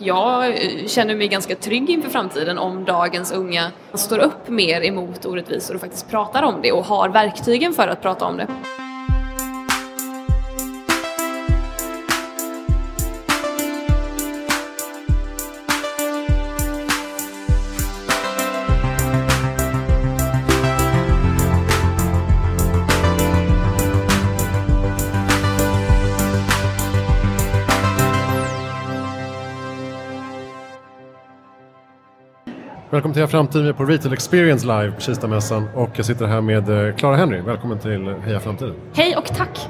Jag eh, känner mig ganska trygg inför framtiden om dagens unga står upp mer emot orättvisor och faktiskt pratar om det och har verktygen för att prata om det. Välkommen till Heja Framtid, vi är på Retail Experience Live på Kistamässan och jag sitter här med eh, Clara Henry. Välkommen till Heja Framtiden. Hej och tack!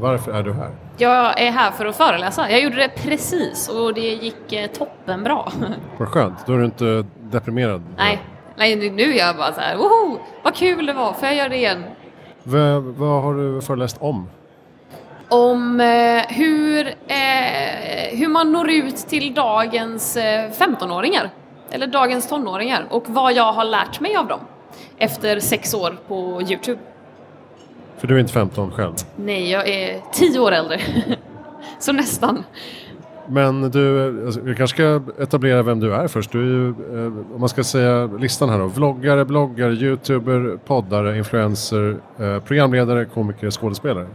Varför är du här? Jag är här för att föreläsa. Jag gjorde det precis och det gick eh, toppenbra. Vad skönt, då är du inte deprimerad? Nej, Nej nu är jag bara så här, woho, vad kul det var, får jag göra det igen? V vad har du föreläst om? Om eh, hur, eh, hur man når ut till dagens eh, 15-åringar eller dagens tonåringar och vad jag har lärt mig av dem efter sex år på Youtube. För du är inte 15 själv? Nej, jag är 10 år äldre. Så nästan. Men du, alltså, vi kanske ska etablera vem du är först. Du är ju, eh, om man ska säga listan här då, vloggare, bloggare, youtuber, poddare, influencer, eh, programledare, komiker, skådespelare.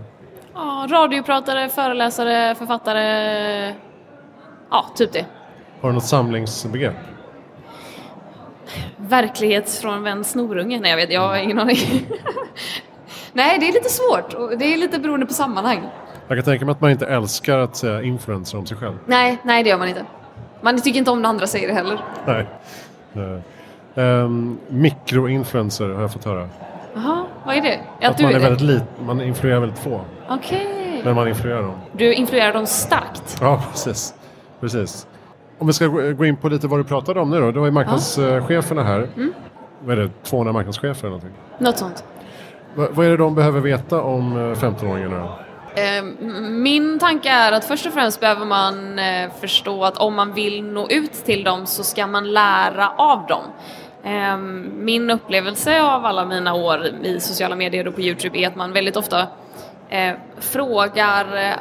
Ja, radiopratare, föreläsare, författare. Ja, typ det. Har du något samlingsbegrepp? Verklighetsfrånvänd snorunge? Nej, jag vet, jag har ingen aning. Nej, det är lite svårt. Det är lite beroende på sammanhang. Jag kan tänka mig att man inte älskar att säga influencer om sig själv. Nej, nej det gör man inte. Man tycker inte om när andra säger det heller. Nej. Uh, um, mikroinfluencer har jag fått höra. Jaha, vad är det? Att, att man är väldigt lit, man influerar väldigt få. Okej. Okay. Men man influerar dem. Du influerar dem starkt? Ja, precis. precis. Om vi ska gå in på lite vad du pratade om nu då. Det var ju marknadscheferna här. Mm. Vad är det, 200 marknadschefer eller någonting? Något sånt. V vad är det de behöver veta om 15-åringarna då? Ehm, min tanke är att först och främst behöver man eh, förstå att om man vill nå ut till dem så ska man lära av dem. Ehm, min upplevelse av alla mina år i sociala medier och på Youtube är att man väldigt ofta eh, frågar eh,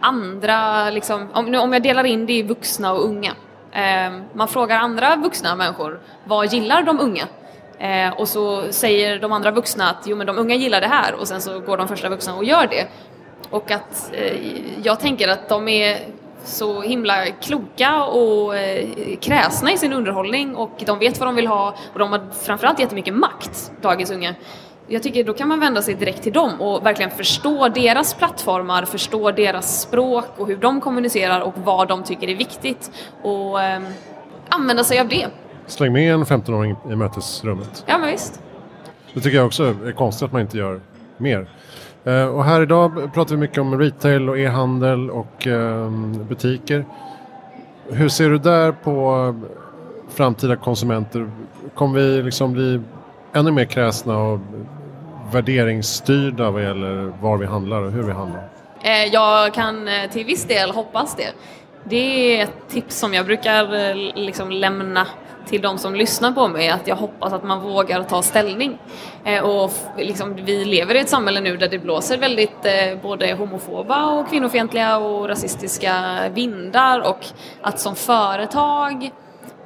andra, liksom, om, om jag delar in det i vuxna och unga. Eh, man frågar andra vuxna människor, vad gillar de unga? Eh, och så säger de andra vuxna att jo men de unga gillar det här och sen så går de första vuxna och gör det. Och att eh, jag tänker att de är så himla kloka och eh, kräsna i sin underhållning och de vet vad de vill ha och de har framförallt jättemycket makt, dagens unga jag tycker då kan man vända sig direkt till dem och verkligen förstå deras plattformar, förstå deras språk och hur de kommunicerar och vad de tycker är viktigt och eh, använda sig av det. Släng med en 15-åring i mötesrummet. Ja, men visst. Det tycker jag också är konstigt att man inte gör mer. Eh, och här idag pratar vi mycket om retail och e-handel och eh, butiker. Hur ser du där på framtida konsumenter? Kommer vi liksom bli ännu mer kräsna och värderingsstyrda vad gäller var vi handlar och hur vi handlar? Eh, jag kan eh, till viss del hoppas det. Det är ett tips som jag brukar eh, liksom lämna till de som lyssnar på mig att jag hoppas att man vågar ta ställning. Och liksom, vi lever i ett samhälle nu där det blåser väldigt både homofoba och kvinnofientliga och rasistiska vindar och att som företag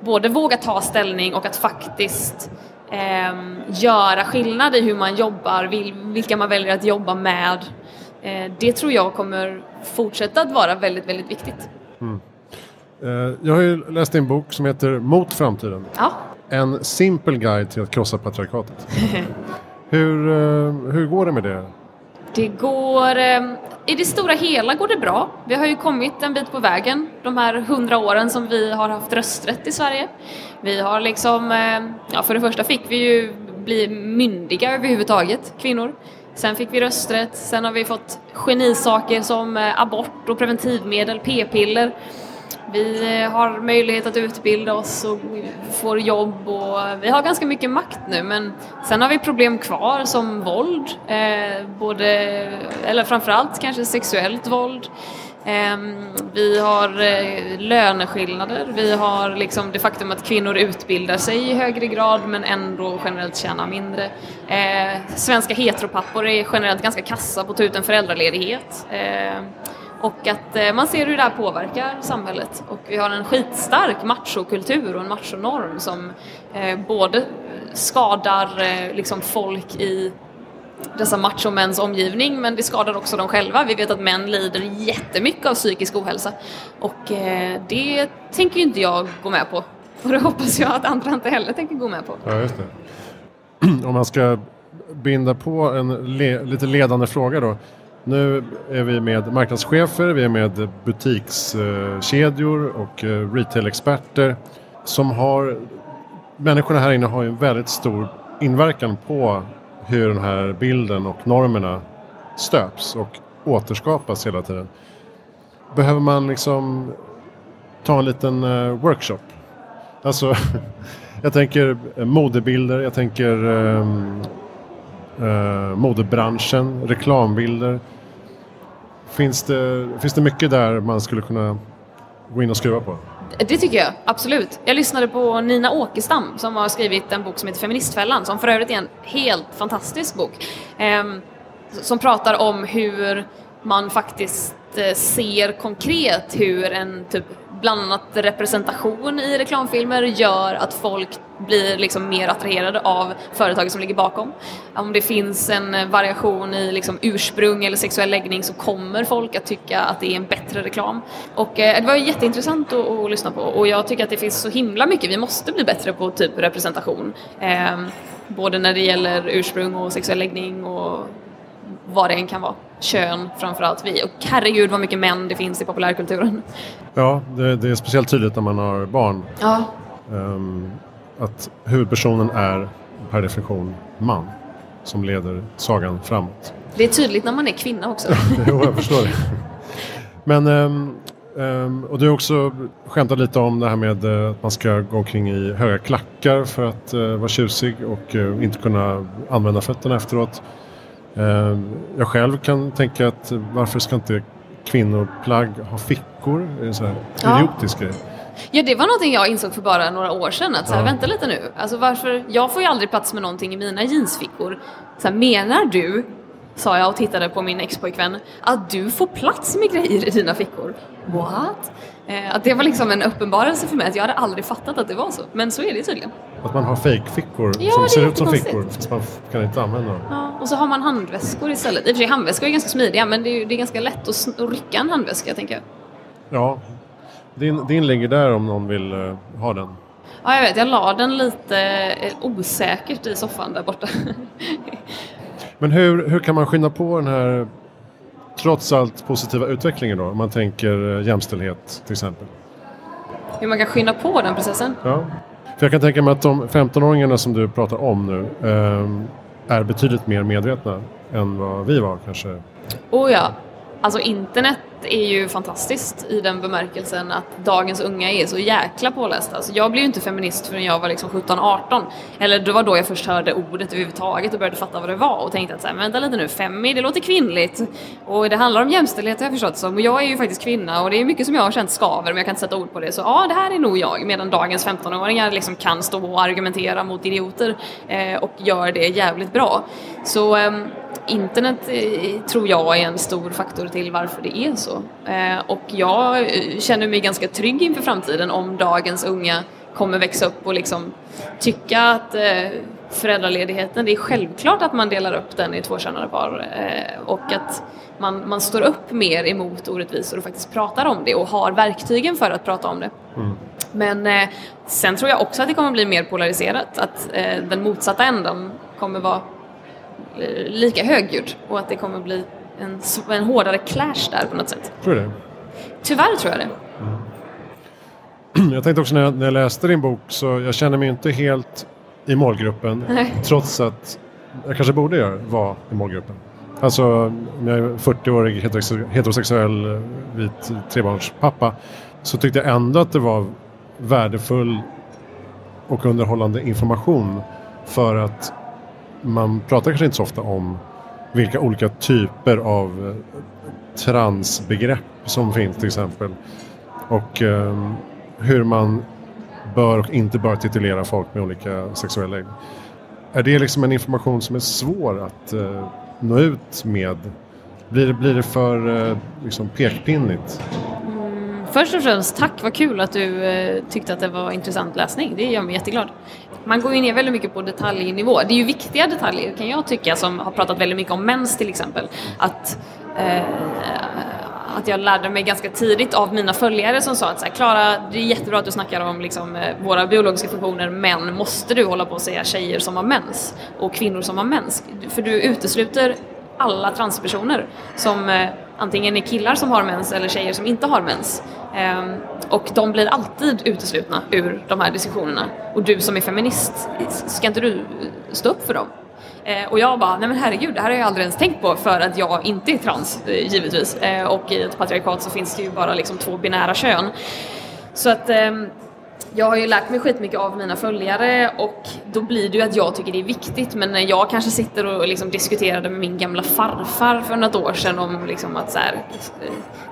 både våga ta ställning och att faktiskt eh, göra skillnad i hur man jobbar, vilka man väljer att jobba med. Eh, det tror jag kommer fortsätta att vara väldigt, väldigt viktigt. Mm. Eh, jag har ju läst en bok som heter Mot framtiden. Ja. En simpel guide till att krossa patriarkatet. hur, eh, hur går det med det? Det går... Eh, I det stora hela går det bra. Vi har ju kommit en bit på vägen de här hundra åren som vi har haft rösträtt i Sverige. Vi har liksom... Eh, ja, för det första fick vi ju bli myndiga överhuvudtaget, kvinnor. Sen fick vi rösträtt, sen har vi fått genisaker som eh, abort och preventivmedel, p-piller. Vi eh, har möjlighet att utbilda oss och får jobb och vi har ganska mycket makt nu men sen har vi problem kvar som våld, eh, både, eller framförallt kanske sexuellt våld. Eh, vi har eh, löneskillnader, vi har liksom det faktum att kvinnor utbildar sig i högre grad men ändå generellt tjänar mindre. Eh, svenska heteropappor är generellt ganska kassa på att ta ut en föräldraledighet. Eh, och att eh, man ser hur det här påverkar samhället. Och vi har en skitstark machokultur och en machonorm som eh, både skadar eh, liksom folk i dessa machomäns omgivning men det skadar också dem själva. Vi vet att män lider jättemycket av psykisk ohälsa och eh, det tänker inte jag gå med på. Och det hoppas jag att andra inte heller tänker gå med på. Ja, just det. Om man ska binda på en le lite ledande fråga då. Nu är vi med marknadschefer, vi är med butikskedjor och eh, retailexperter som har Människorna här inne har ju en väldigt stor inverkan på hur den här bilden och normerna stöps och återskapas hela tiden. Behöver man liksom ta en liten eh, workshop? Alltså, jag tänker modebilder, jag tänker um, eh, modebranschen, reklambilder. Finns det, finns det mycket där man skulle kunna gå in och skruva på? Det tycker jag, absolut. Jag lyssnade på Nina Åkestam som har skrivit en bok som heter Feministfällan som för övrigt är en helt fantastisk bok. Eh, som pratar om hur man faktiskt eh, ser konkret hur en typ bland annat representation i reklamfilmer gör att folk blir liksom mer attraherade av företaget som ligger bakom. Om det finns en variation i liksom ursprung eller sexuell läggning så kommer folk att tycka att det är en bättre reklam. Och eh, det var jätteintressant att, att, lyssna på och jag tycker att det finns så himla mycket, vi måste bli bättre på typ representation. Eh, både när det gäller ursprung och sexuell läggning och vad det än kan vara. Kön framförallt. Vi. Och herregud vad mycket män det finns i populärkulturen. Ja, det, det är speciellt tydligt när man har barn. Ja. Um, att huvudpersonen är per definition man som leder sagan framåt. Det är tydligt när man är kvinna också. jo, jag förstår det. Men, um, um, och du har också skämtat lite om det här med uh, att man ska gå omkring i höga klackar för att uh, vara tjusig och uh, inte kunna använda fötterna efteråt. Ehm, jag själv kan tänka att varför ska inte kvinnoplagg ha fickor? Det är en sån här ja. idiotisk grej. Ja, det var någonting jag insåg för bara några år sedan. Att så här, ja. vänta lite nu. Alltså varför, jag får ju aldrig plats med någonting i mina jeansfickor. Så här, menar du, sa jag och tittade på min expojkvän, att du får plats med grejer i dina fickor? What? Eh, att det var liksom en uppenbarelse för mig, att jag hade aldrig fattat att det var så. Men så är det tydligen. Att man har fejkfickor ja, som ser ut som fickor fast man kan inte använda dem. Ja, och så har man handväskor istället. I och för sig handväskor är ganska smidiga men det är, det är ganska lätt att, att rycka en handväska tänker jag. Ja, din, din ligger där om någon vill uh, ha den. Ja, jag vet. Jag la den lite uh, osäkert i soffan där borta. men hur, hur kan man skynda på den här trots allt positiva utvecklingen då? Om man tänker uh, jämställdhet till exempel. Hur man kan skynda på den processen? Ja. För jag kan tänka mig att de 15-åringarna som du pratar om nu eh, är betydligt mer medvetna än vad vi var kanske. Oh ja, alltså internet är ju fantastiskt i den bemärkelsen att dagens unga är så jäkla pålästa. Alltså jag blev ju inte feminist förrän jag var liksom 17-18. Eller det var då jag först hörde ordet överhuvudtaget och började fatta vad det var och tänkte att så här, vänta lite nu, femi, det låter kvinnligt. Och det handlar om jämställdhet har jag förstått som. Och jag är ju faktiskt kvinna och det är mycket som jag har känt skaver men jag kan inte sätta ord på det. Så ja, det här är nog jag. Medan dagens 15-åringar liksom kan stå och argumentera mot idioter eh, och gör det jävligt bra. Så eh, internet eh, tror jag är en stor faktor till varför det är så. Eh, och jag eh, känner mig ganska trygg inför framtiden om dagens unga kommer växa upp och liksom tycka att föräldraledigheten, det är självklart att man delar upp den i tvåkönade par och att man, man står upp mer emot orättvisor och faktiskt pratar om det och har verktygen för att prata om det. Mm. Men sen tror jag också att det kommer bli mer polariserat, att den motsatta änden kommer vara lika högljudd och att det kommer bli en, en hårdare clash där på något sätt. Tror du det? Tyvärr tror jag det. Mm. Jag tänkte också när jag, när jag läste din bok så jag känner mig inte helt i målgruppen Nej. trots att jag kanske borde göra, vara i målgruppen. Alltså om jag är 40-årig heterosexuell vit trebarnspappa så tyckte jag ändå att det var värdefull och underhållande information för att man pratar kanske inte så ofta om vilka olika typer av eh, transbegrepp som finns till exempel. Och eh, hur man bör och inte bör titulera folk med olika sexuella läggning. Är det liksom en information som är svår att eh, nå ut med Blir det, blir det för eh, liksom pekpinnigt? Först och främst, tack vad kul att du eh, tyckte att det var intressant läsning. Det gör mig jätteglad. Man går ju ner väldigt mycket på detaljnivå. Det är ju viktiga detaljer kan jag tycka som har pratat väldigt mycket om mens till exempel. Att, eh, att jag lärde mig ganska tidigt av mina följare som sa att så här, Klara, det är jättebra att du snackar om liksom, eh, våra biologiska funktioner men måste du hålla på att säga tjejer som har mens och kvinnor som har mens? För du utesluter alla transpersoner som eh, antingen är killar som har mens eller tjejer som inte har mens. Ehm, och de blir alltid uteslutna ur de här diskussionerna. Och du som är feminist, ska inte du stå upp för dem? Ehm, och jag bara, nej men herregud, det här har jag aldrig ens tänkt på för att jag inte är trans, eh, givetvis. Ehm, och i ett patriarkat så finns det ju bara liksom två binära kön. Så att jag har ju lärt mig skitmycket av mina följare och då blir det ju att jag tycker det är viktigt men när jag kanske sitter och liksom diskuterade med min gamla farfar för något år sedan om liksom att så här,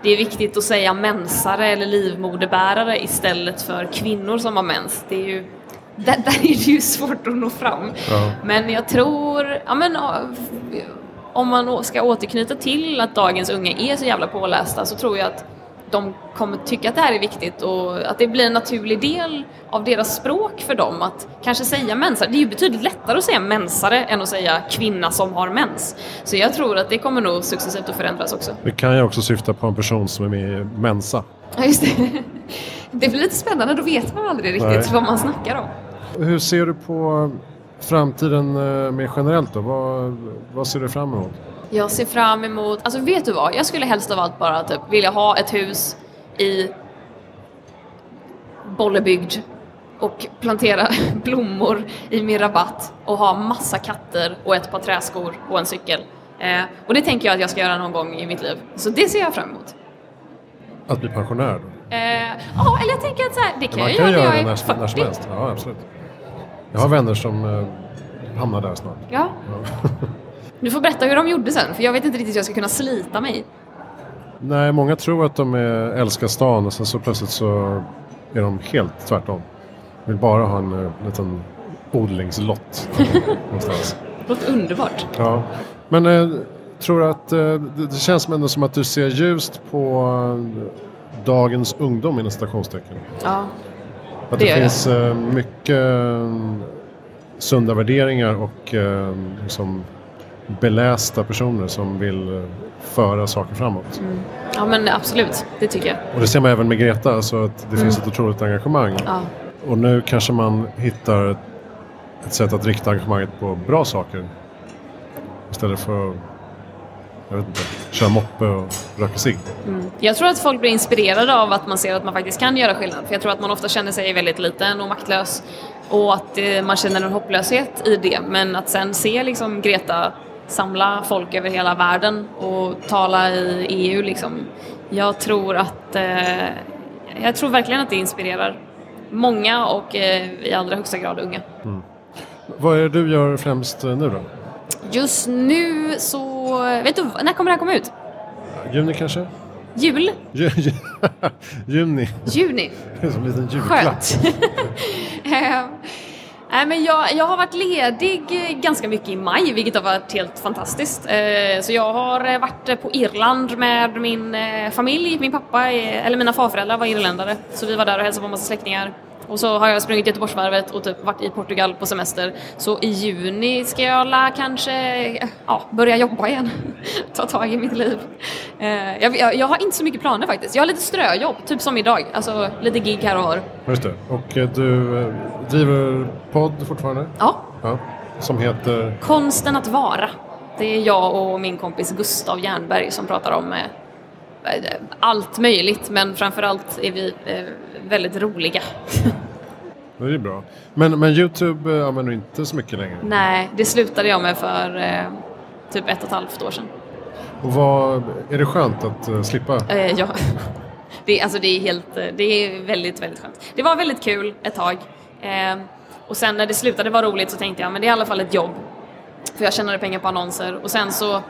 det är viktigt att säga mensare eller livmoderbärare istället för kvinnor som har mens. Det är ju där, där är det ju svårt att nå fram. Ja. Men jag tror, ja men om man ska återknyta till att dagens unga är så jävla pålästa så tror jag att de kommer tycka att det här är viktigt och att det blir en naturlig del av deras språk för dem att kanske säga mensare. Det är ju betydligt lättare att säga mensare än att säga kvinna som har mens. Så jag tror att det kommer nog successivt att förändras också. Det kan ju också syfta på en person som är med i Mensa. Ja, just det. Det blir lite spännande, då vet man aldrig riktigt Nej. vad man snackar om. Hur ser du på framtiden eh, mer generellt då? Vad, vad ser du fram emot? Jag ser fram emot, alltså vet du vad? Jag skulle helst av allt bara typ vilja ha ett hus i Bollebygd och plantera blommor i min rabatt och ha massa katter och ett par träskor och en cykel. Eh, och det tänker jag att jag ska göra någon gång i mitt liv. Så det ser jag fram emot. Att bli pensionär? Eh, Ja, eller jag tänker att så här, det kan jag kan göra göra när jag är när, som- när som 40. helst. Ja, absolut. Jag har vänner som eh, hamnar där snart. Ja. Du får berätta hur de gjorde sen, för jag vet inte riktigt hur jag ska kunna slita mig. Nej, många tror att de är, älskar stan och sen så plötsligt så är de helt tvärtom. Vill bara ha en eh, liten odlingslott någonstans. Det låter underbart. Ja. Men eh, tror att eh, det, det känns ändå som att du ser ljust på eh, dagens ungdom inom citationstecken? Ja. Att Det det, finns eh, mycket sunda värderingar och eh, liksom belästa personer som vill eh, föra saker framåt. ja, men absolut. Det tycker jag. Och det ser man även med Greta, alltså att det finns ett otroligt engagemang. Ja. Och nu kanske man hittar ett, sätt att rikta engagemanget på bra saker. Istället för att jag vet inte, köra moppe och röka cigg. Jag tror att folk blir inspirerade av att man ser att man faktiskt kan göra skillnad. För jag tror att man ofta känner sig väldigt liten och maktlös och att eh, man känner en hopplöshet i det. Men att sen se liksom Greta samla folk över hela världen och tala i EU liksom. Jag tror att eh, jag tror verkligen att det inspirerar många och eh, i allra högsta grad unga. Vad är det du gör främst eh, nu då? Just nu så, vet du, när kommer det här komma ut? Juni kanske? Jul? Ju- ju- Juni. Juni? Som en liten julklapp. Skönt. Nej, men jag, jag har varit ledig eh, ganska mycket i maj, vilket har varit helt fantastiskt. Eh, Så jag har eh, varit eh, på Irland med min eh, familj. Min pappa, är, eller mina farföräldrar var irländare, så vi var där och hälsade på en massa släktingar. Och så har jag sprungit Göteborgsvarvet och typ varit i Portugal på semester. Så i juni ska jag la kanske ja, börja jobba igen. Ta tag i mitt liv. Eh, Jag, jag, jag har inte så mycket planer faktiskt. Jag har lite ströjobb, typ som idag. Alltså lite gig här och var. Just det. Och eh, du eh, driver podd fortfarande? Ja, Ja. Som heter? Konsten att vara. Det är jag och min kompis Gustav Jernberg som pratar om allt möjligt men framförallt är vi eh, väldigt roliga. Det är bra. Men, men Youtube eh, använder du inte så mycket längre? Nej, det slutade jag med för eh, typ ett och ett halvt år sedan. Och vad, är det skönt att slippa? Ja. det, är- alltså, det är helt, det är väldigt, väldigt skönt. Det var väldigt kul ett tag. Eh, och sen när det slutade vara roligt så tänkte jag men det är i alla fall ett jobb. För jag tjänade pengar på annonser och sen så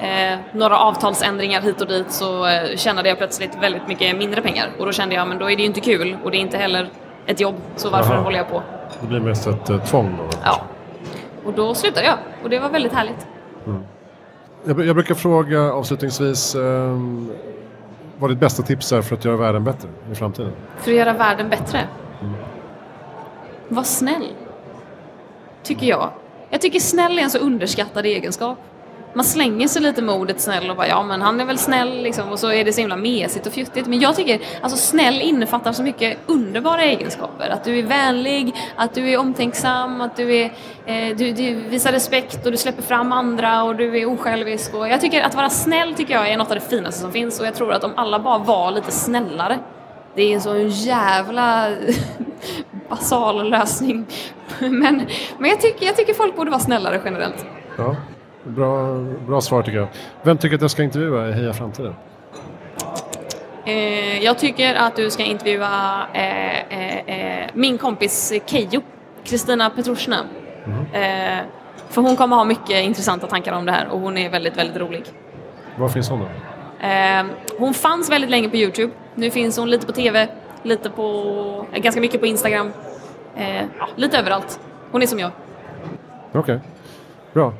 eh, några avtalsändringar hit och dit så eh, tjänade jag plötsligt väldigt mycket mindre pengar och då kände jag men då är det ju inte kul och det är inte heller ett jobb så varför Jaha. håller jag på? Det blir mest ett eh, tvång då? Ja. Och då slutade jag och det var väldigt härligt. Jag, jag brukar fråga avslutningsvis um, vad ditt bästa tips är för att göra världen bättre i framtiden? För att göra världen bättre? Mm. Var snäll. Tycker jag. Jag tycker snäll är en så underskattad egenskap man slänger sig lite med ordet snäll och bara ja men han är väl snäll liksom och så är det så himla mesigt och fjuttigt. Men jag tycker alltså snäll innefattar så mycket underbara egenskaper. Att du är vänlig, att du är omtänksam, att du, är, eh, du, du, visar respekt och du släpper fram andra och du är osjälvisk. Och jag tycker att vara snäll tycker jag är något av det finaste som finns och jag tror att om alla bara var lite snällare det är en sån jävla basal lösning. Men, men jag, tycker, jag tycker folk borde vara snällare generellt. Ja. Bra, bra svar tycker jag. Vem tycker att jag ska intervjua i Heja Framtiden? Eh, jag tycker att du ska intervjua eh, eh, eh min kompis Keijo, Kristina Petrushna. Mm. för hon kommer ha mycket intressanta tankar om det här och hon är väldigt, väldigt rolig. Var finns hon då? Eh, hon fanns väldigt länge på Youtube. Nu finns hon lite på TV, lite på, ganska mycket på Instagram. ja, lite överallt. Hon är som jag. Okej, okay. bra.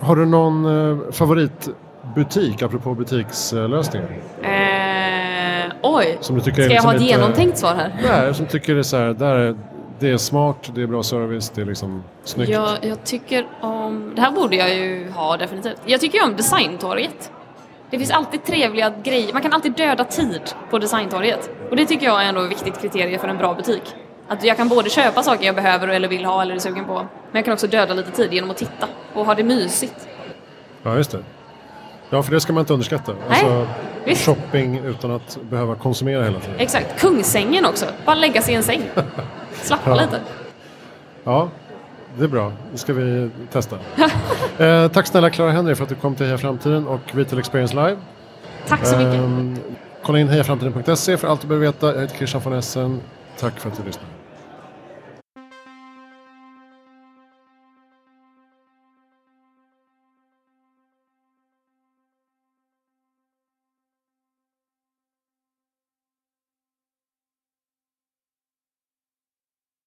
Har du någon eh, favoritbutik, apropå butikslösningar? Eh, oj, som du tycker ska jag ha ett genomtänkt svar här? Nej, som tycker det är så här, där är, det är smart, det är bra service, det är liksom snyggt. Ja, jag tycker om, det här borde jag ju ha definitivt. Jag tycker om designtorget. Det finns alltid trevliga grejer, man kan alltid döda tid på designtorget. Och det tycker jag är ändå ett viktigt kriterie för en bra butik. Att jag kan både köpa saker jag behöver eller vill ha eller är sugen på. Men jag kan också döda lite tid genom att titta och ha det mysigt. Ja, just det. Ja, för det ska man inte underskatta. Nej, alltså, visst. shopping utan att behöva konsumera hela tiden. Exakt. Kungsängen också. Bara lägga sig i en säng. Slappa ja. lite. Ja, det är bra. Det ska vi testa. eh, tack snälla Clara Henry för att du kom till Heja Framtiden och Retail Experience Live. Tack så mycket. Eh, kolla in hejaframtiden.se för allt du behöver veta. Jag heter Christian von Essen. Tack för att du lyssnade.